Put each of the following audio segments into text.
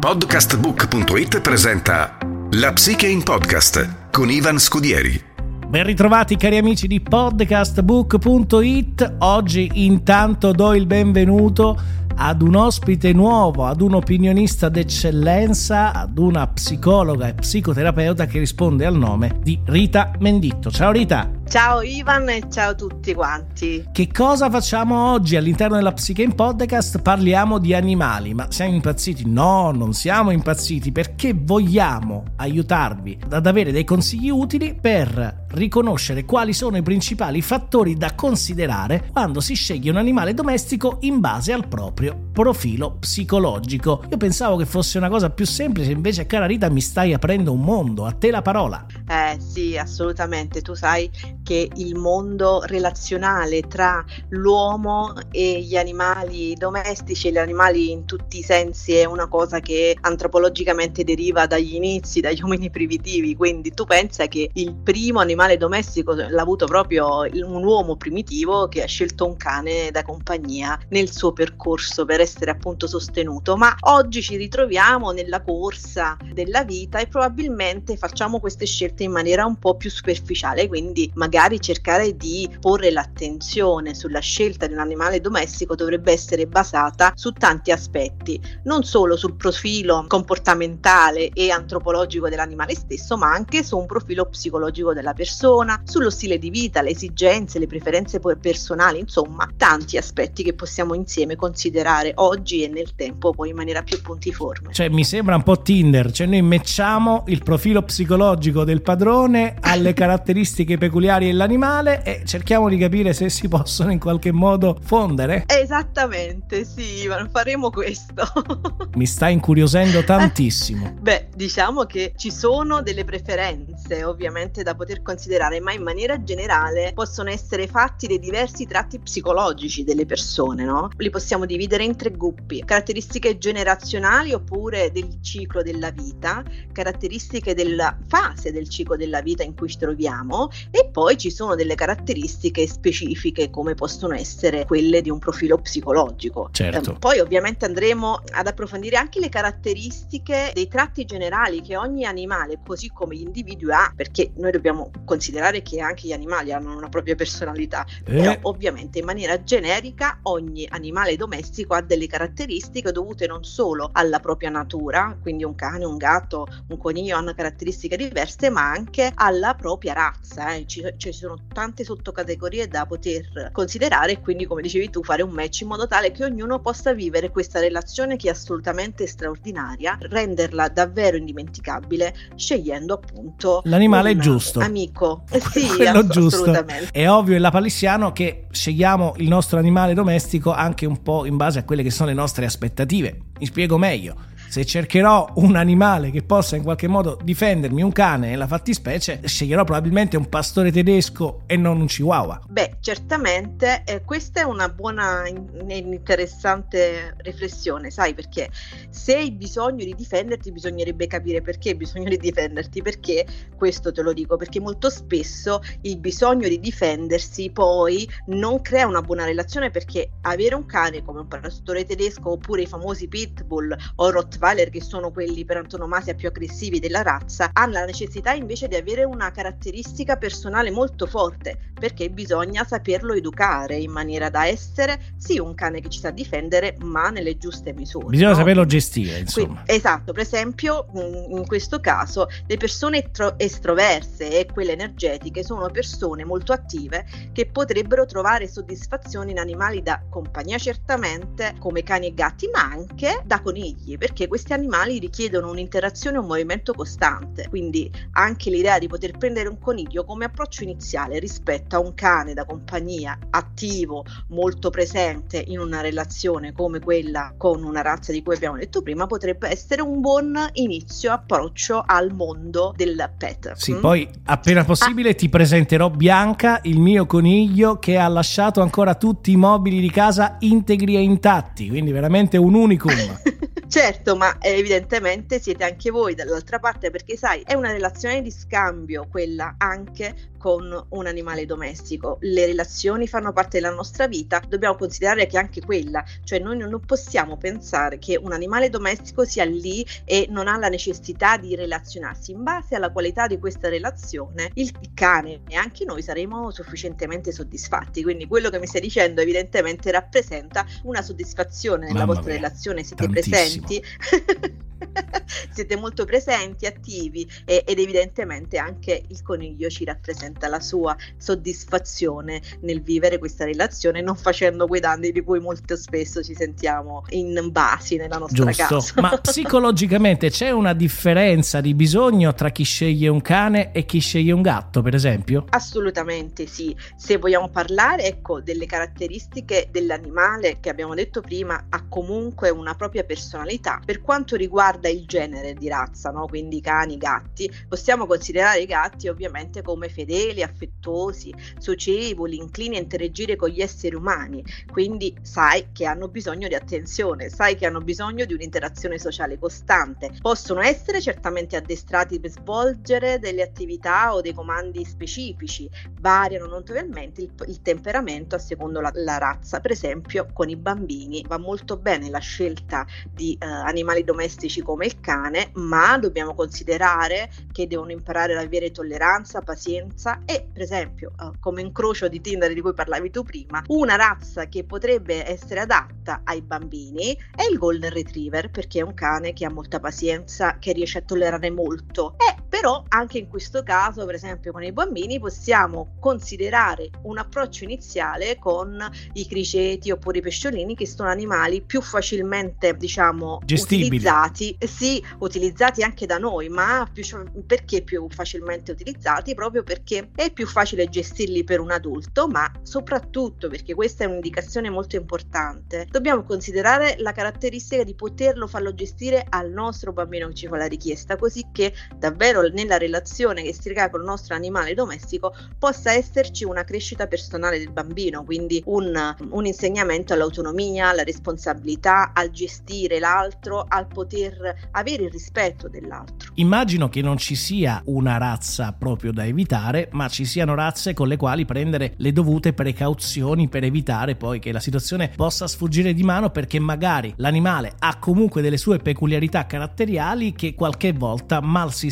Podcastbook.it presenta La Psiche in Podcast con Ivan Scudieri. Ben ritrovati cari amici di podcastbook.it. Oggi intanto do il benvenuto ad un ospite nuovo, ad un opinionista d'eccellenza, ad una psicologa e psicoterapeuta che risponde al nome di Rita Menditto. Ciao Rita! Ciao Ivan e ciao a tutti quanti. Che cosa facciamo oggi all'interno della Psiche in Podcast? Parliamo di animali, ma siamo impazziti? No, non siamo impazziti perché vogliamo aiutarvi ad avere dei consigli utili per riconoscere quali sono i principali fattori da considerare quando si sceglie un animale domestico in base al proprio profilo psicologico. Io pensavo che fosse una cosa più semplice, invece cara Rita mi stai aprendo un mondo, a te la parola. Eh sì, assolutamente, tu sai che il mondo relazionale tra l'uomo e gli animali domestici e gli animali in tutti i sensi è una cosa che antropologicamente deriva dagli inizi, dagli uomini primitivi, quindi tu pensa che il primo animale domestico l'ha avuto proprio un uomo primitivo che ha scelto un cane da compagnia nel suo percorso per essere appunto sostenuto, ma oggi ci ritroviamo nella corsa della vita e probabilmente facciamo queste scelte in maniera un po' più superficiale, quindi magari cercare di porre l'attenzione sulla scelta di un animale domestico dovrebbe essere basata su tanti aspetti, non solo sul profilo comportamentale e antropologico dell'animale stesso, ma anche su un profilo psicologico della persona, sullo stile di vita, le esigenze, le preferenze personali, insomma, tanti aspetti che possiamo insieme considerare oggi e nel tempo poi in maniera più puntiforme. Cioè mi sembra un po' Tinder, cioè noi matchiamo il profilo psicologico del padrone alle caratteristiche peculiari dell'animale e cerchiamo di capire se si possono in qualche modo fondere. Esattamente, sì, ma faremo questo. mi sta incuriosendo tantissimo. Beh, diciamo che ci sono delle preferenze ovviamente da poter considerare, ma in maniera generale possono essere fatti dei diversi tratti psicologici delle persone, no? Li possiamo dividere in tre gruppi, caratteristiche generazionali oppure del ciclo della vita, caratteristiche della fase del ciclo della vita in cui ci troviamo e poi ci sono delle caratteristiche specifiche come possono essere quelle di un profilo psicologico. Certo. Eh, poi ovviamente andremo ad approfondire anche le caratteristiche dei tratti generali che ogni animale, così come gli individui ha, perché noi dobbiamo considerare che anche gli animali hanno una propria personalità, Eh. però ovviamente in maniera generica ogni animale domestico ha delle caratteristiche dovute non solo alla propria natura, quindi un cane, un gatto, un coniglio hanno caratteristiche diverse, ma anche alla propria razza. eh. Ci, ci sono tante sottocategorie da poter considerare e quindi, come dicevi tu, fare un match in modo tale che ognuno possa vivere questa relazione che è assolutamente straordinaria, renderla davvero indimenticabile, scegliendo appunto L'animale giusto. amico. Sì, Quello ass- giusto. È ovvio e lapalissiano che scegliamo il nostro animale domestico anche un po' in base a quelle che sono le nostre aspettative. Mi spiego meglio. Se cercherò un animale che possa in qualche modo difendermi, un cane nella fattispecie, sceglierò probabilmente un pastore tedesco e non un chihuahua. Beh, certamente eh, questa è una buona e interessante riflessione, sai perché se hai bisogno di difenderti bisognerebbe capire perché hai bisogno di difenderti, perché questo te lo dico, perché molto spesso il bisogno di difendersi poi non crea una buona relazione perché avere un cane come un pastore tedesco oppure i famosi pitbull o rottweiler che sono quelli per antonomasia più aggressivi della razza hanno la necessità invece di avere una caratteristica personale molto forte perché bisogna saperlo educare in maniera da essere sì un cane che ci sa difendere, ma nelle giuste misure. Bisogna no? saperlo gestire, insomma. Quindi, esatto, per esempio in questo caso le persone estroverse e quelle energetiche sono persone molto attive che potrebbero trovare soddisfazione in animali da compagnia certamente come cani e gatti, ma anche da conigli, perché questi animali richiedono un'interazione e un movimento costante. Quindi anche l'idea di poter prendere un coniglio come approccio iniziale rispetto a un cane da compagnia attivo, molto presente in una relazione come quella con una razza di cui abbiamo detto prima, potrebbe essere un buon inizio approccio al mondo del pet. Sì, mm? poi appena possibile ah. ti presenterò Bianca, il mio coniglio che ha lasciato ancora tutti i mobili di casa integri e intatti, quindi veramente un unicum. Certo, ma evidentemente siete anche voi dall'altra parte perché sai, è una relazione di scambio quella anche con un animale domestico. Le relazioni fanno parte della nostra vita, dobbiamo considerare che anche quella, cioè noi non possiamo pensare che un animale domestico sia lì e non ha la necessità di relazionarsi. In base alla qualità di questa relazione, il cane e anche noi saremo sufficientemente soddisfatti. Quindi quello che mi stai dicendo evidentemente rappresenta una soddisfazione nella Mamma vostra mia, relazione, siete tantissimo. presenti presenti. Siete molto presenti, attivi e, ed evidentemente anche il coniglio ci rappresenta la sua soddisfazione nel vivere questa relazione, non facendo quei danni di cui molto spesso ci sentiamo in basi nella nostra Giusto. casa. Ma psicologicamente c'è una differenza di bisogno tra chi sceglie un cane e chi sceglie un gatto, per esempio? Assolutamente sì. Se vogliamo parlare, ecco, delle caratteristiche dell'animale che abbiamo detto prima, ha comunque una propria personalità personalità. Per quanto riguarda il genere di razza, no? quindi cani, gatti, possiamo considerare i gatti ovviamente come fedeli, affettuosi, socievoli, inclini a interagire con gli esseri umani, quindi sai che hanno bisogno di attenzione, sai che hanno bisogno di un'interazione sociale costante. Possono essere certamente addestrati per svolgere delle attività o dei comandi specifici, variano notevolmente il, il temperamento a secondo la, la razza. Per esempio, con i bambini va molto bene la scelta di eh, animali domestici come il cane, ma dobbiamo considerare che devono imparare ad avere tolleranza, pazienza e, per esempio, eh, come incrocio di Tinder di cui parlavi tu prima, una razza che potrebbe essere adatta ai bambini è il Golden Retriever, perché è un cane che ha molta pazienza, che riesce a tollerare molto. E però anche in questo caso, per esempio, con i bambini possiamo considerare un approccio iniziale con i criceti oppure i pesciolini, che sono animali più facilmente, diciamo, Gestibili. utilizzati, sì, utilizzati anche da noi, ma più, perché più facilmente utilizzati? Proprio perché è più facile gestirli per un adulto, ma soprattutto perché questa è un'indicazione molto importante. Dobbiamo considerare la caratteristica di poterlo farlo gestire al nostro bambino che ci fa la richiesta, così che davvero nella relazione che si crea con il nostro animale domestico possa esserci una crescita personale del bambino, quindi un, un insegnamento all'autonomia, alla responsabilità, al gestire l'altro al poter avere il rispetto dell'altro. Immagino che non ci sia una razza proprio da evitare, ma ci siano razze con le quali prendere le dovute precauzioni per evitare poi che la situazione possa sfuggire di mano perché magari l'animale ha comunque delle sue peculiarità caratteriali che qualche volta mal si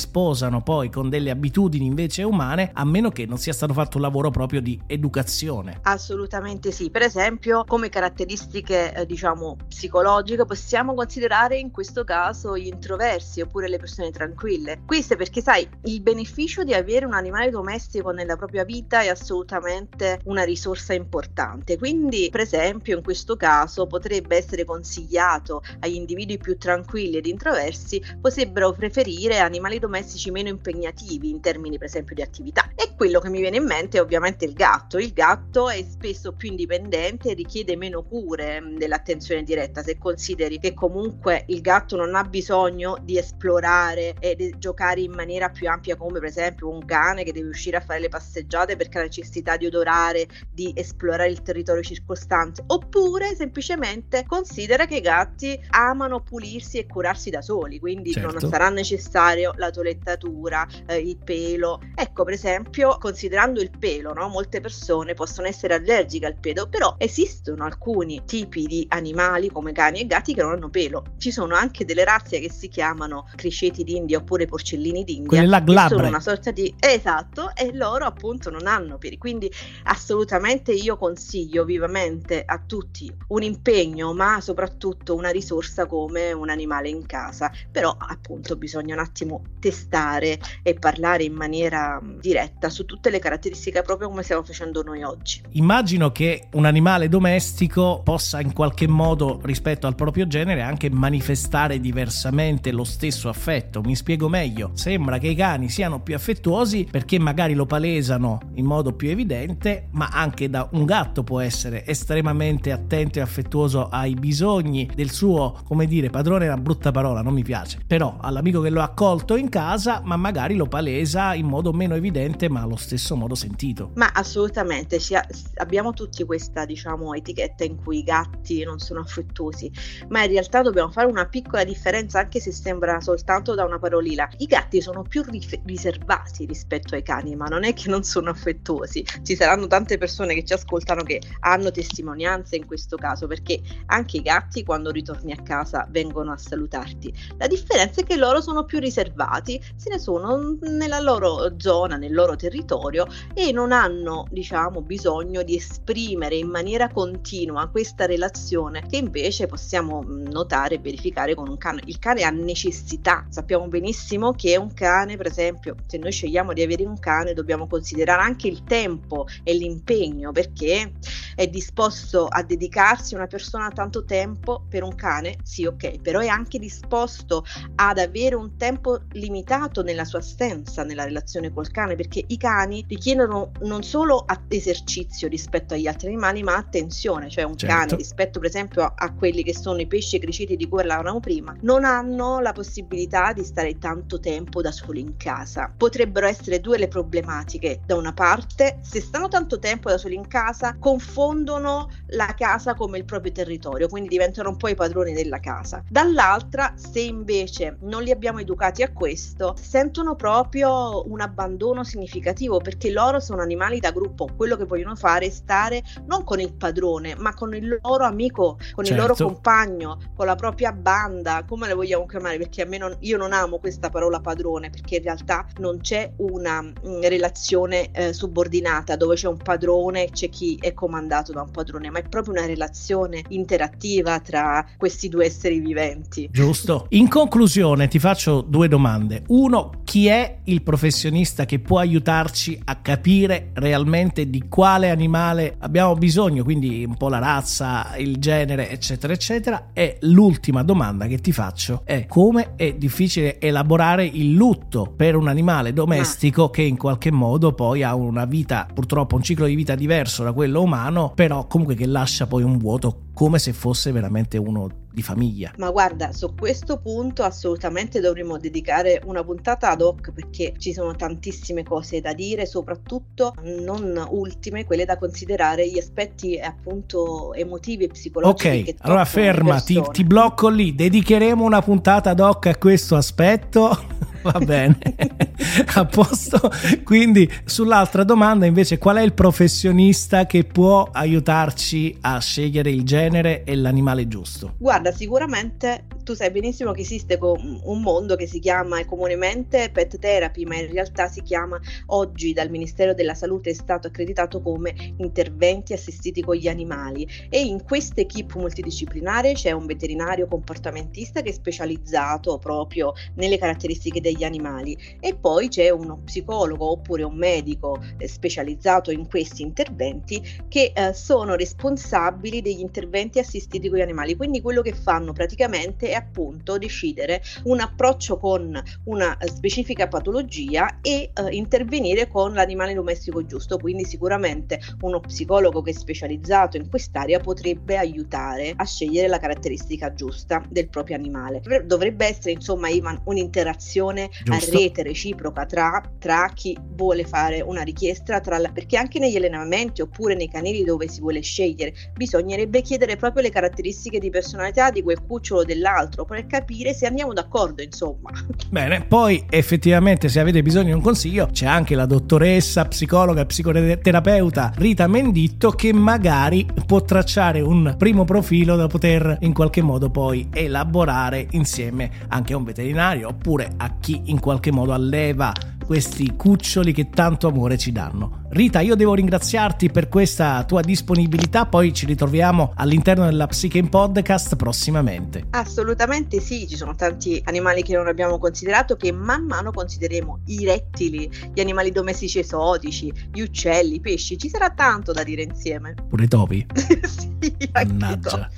sposano poi con delle abitudini invece umane a meno che non sia stato fatto un lavoro proprio di educazione. Assolutamente sì, per esempio come caratteristiche eh, diciamo psicologiche possiamo considerare in questo caso gli introversi oppure le persone tranquille. Questo perché, sai, il beneficio di avere un animale domestico nella propria vita è assolutamente una risorsa importante. Quindi, per esempio, in questo caso potrebbe essere consigliato agli individui più tranquilli ed introversi potrebbero preferire animali domestici meno impegnativi in termini, per esempio, di attività. E quello che mi viene in mente è ovviamente il gatto. Il gatto è spesso più indipendente e richiede meno cure mm, dell'attenzione diretta. Se consideri che comunque comunque il gatto non ha bisogno di esplorare e di giocare in maniera più ampia come per esempio un cane che deve uscire a fare le passeggiate perché ha necessità di odorare, di esplorare il territorio circostante, oppure semplicemente considera che i gatti amano pulirsi e curarsi da soli, quindi certo. non sarà necessario la toilettatura temperatura, eh, il pelo. Ecco, per esempio, considerando il pelo, no? molte persone possono essere allergiche al pelo, però esistono alcuni tipi di animali come cani e gatti che non hanno pelo. Ci sono anche delle razze che si chiamano criceti d'India oppure porcellini d'India. Quelle là glabre. Sono una sorta di esatto, e loro appunto non hanno peli. Quindi assolutamente io consiglio vivamente a tutti un impegno, ma soprattutto una risorsa come un animale in casa. Però appunto bisogna un attimo testare e parlare in maniera diretta su tutte le caratteristiche proprio come stiamo facendo noi oggi. Immagino che un animale domestico possa in qualche modo rispetto al proprio genere anche manifestare diversamente lo stesso affetto. Mi spiego meglio. Sembra che i cani siano più affettuosi perché magari lo palesano in modo più evidente, ma anche da un gatto può essere estremamente attento e affettuoso ai bisogni del suo, come dire, padrone è una brutta parola, non mi piace, però all'amico che lo ha accolto in casa, ma magari lo palesa in modo meno evidente, ma allo stesso modo sentito. Ma assolutamente, ha, abbiamo tutti questa, diciamo, etichetta in cui i gatti non sono affettuosi, ma in realtà dobbiamo fare una piccola differenza, anche se sembra soltanto da una parolina. I gatti sono più riservati rispetto ai cani, ma non è che non sono affettuosi. Ci saranno tante persone che ci ascoltano che hanno testimonianze in questo caso, perché anche i gatti quando ritorni a casa vengono a salutarti. La differenza è che loro sono più riservati, se ne sono nella loro zona, nel loro territorio e non hanno, diciamo, bisogno di esprimere in maniera continua questa relazione che invece possiamo notare e verificare con un cane. Il cane ha necessità. Sappiamo benissimo che un cane, per esempio, se noi scegliamo di avere un cane, dobbiamo considerare anche il tempo e l'impegno perché è disposto a dedicarsi una persona tanto tempo per un cane, sì, ok, però è anche disposto ad avere un tempo limitato nella sua assenza nella relazione col cane, perché i cani richiedono non solo esercizio rispetto agli altri animali, ma attenzione, cioè un certo. cane rispetto per esempio a, a, quelli che sono i pesci e criceti di cui parlavamo prima, non hanno la possibilità di stare tanto tempo da soli in casa. Potrebbero essere due le problematiche. Da una parte, se stanno tanto tempo da soli in casa, confondono la casa come il proprio territorio, quindi diventano un po' i padroni della casa. Dall'altra, se invece non li abbiamo educati a questo, sentono proprio un abbandono significativo perché loro sono animali da gruppo, quello che vogliono fare è stare non con il padrone, ma con il loro amico, con certo. il loro certo. compagno, con la propria banda, come le vogliamo chiamare, perché a me non, io non amo questa parola padrone, perché in realtà non c'è una mh, mm, relazione eh, subordinata dove c'è un padrone c'è chi è comandato da un padrone, ma è proprio una relazione interattiva tra questi due esseri viventi. Giusto. In conclusione ti faccio due domande. Uno, chi è il professionista che può aiutarci a capire realmente di quale animale abbiamo bisogno, quindi un po' la razza, il genere, eccetera, eccetera? E l'ultima domanda che ti faccio è come è difficile elaborare il lutto per un animale domestico che in qualche modo poi ha una vita, purtroppo un ciclo di vita diverso da quello umano, però comunque che lascia poi un vuoto come se fosse veramente uno di famiglia. Ma guarda, su questo punto assolutamente dovremmo dedicare una puntata ad hoc perché ci sono tantissime cose da dire, soprattutto non ultime, quelle da considerare gli aspetti appunto emotivi e psicologici. Ok, allora ferma, ti, ti blocco lì, dedicheremo una puntata ad hoc a questo aspetto. Va bene, a posto. Quindi sull'altra domanda invece qual è il professionista che può aiutarci a scegliere il genere e l'animale giusto? Guarda, sicuramente tu sai benissimo che esiste un mondo che si chiama comunemente pet therapy, ma in realtà si chiama oggi dal Ministero della Salute è stato accreditato come interventi assistiti con gli animali e in questa equipe multidisciplinare c'è un veterinario comportamentista che è specializzato proprio nelle caratteristiche degli animali e poi c'è uno psicologo oppure un medico eh, specializzato in questi interventi che eh, sono responsabili degli interventi assistiti con gli animali. Quindi quello che fanno praticamente è appunto decidere un approccio con una specifica patologia e eh, intervenire con l'animale domestico giusto. Quindi sicuramente uno psicologo che è specializzato in quest'area potrebbe aiutare a scegliere la caratteristica giusta del proprio animale. Dovrebbe essere insomma Ivan un'interazione giusto. a rete reciproca tra, tra, chi vuole fare una richiesta, la, perché anche negli allenamenti oppure nei canili dove si vuole scegliere bisognerebbe chiedere proprio le caratteristiche di personalità di quel cucciolo dell'altro altro per capire se andiamo d'accordo, insomma. Bene, poi effettivamente se avete bisogno di un consiglio c'è anche la dottoressa, psicologa e psicoterapeuta Rita Menditto che magari può tracciare un primo profilo da poter in qualche modo poi elaborare insieme anche a un veterinario oppure a chi in qualche modo alleva questi cuccioli che tanto amore ci danno. Rita, io devo ringraziarti per questa tua disponibilità, poi ci ritroviamo all'interno della Psiche in Podcast prossimamente. Assolutamente sì, ci sono tanti animali che non abbiamo considerato che man mano considereremo i rettili, gli animali domestici esotici, gli uccelli, i pesci, ci sarà tanto da dire insieme. Pure i topi? sì, Mannaggia.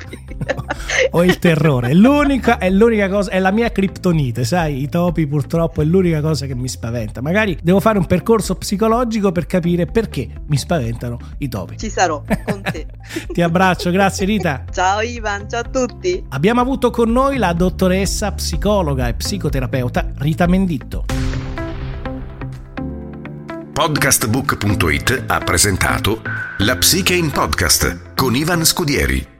Ho il terrore, l'unica, è l'unica cosa, è la mia criptonite, sai, i topi purtroppo è l'unica cosa che mi spaventa spaventa. Magari devo fare un percorso psicologico per capire perché mi spaventano i topi. Ci sarò con te. Ti abbraccio, grazie Rita. Ciao Ivan, ciao a tutti. Abbiamo avuto con noi la dottoressa psicologa e psicoterapeuta Rita Menditto. Podcastbook.it ha presentato La Psiche in Podcast con Ivan Scudieri.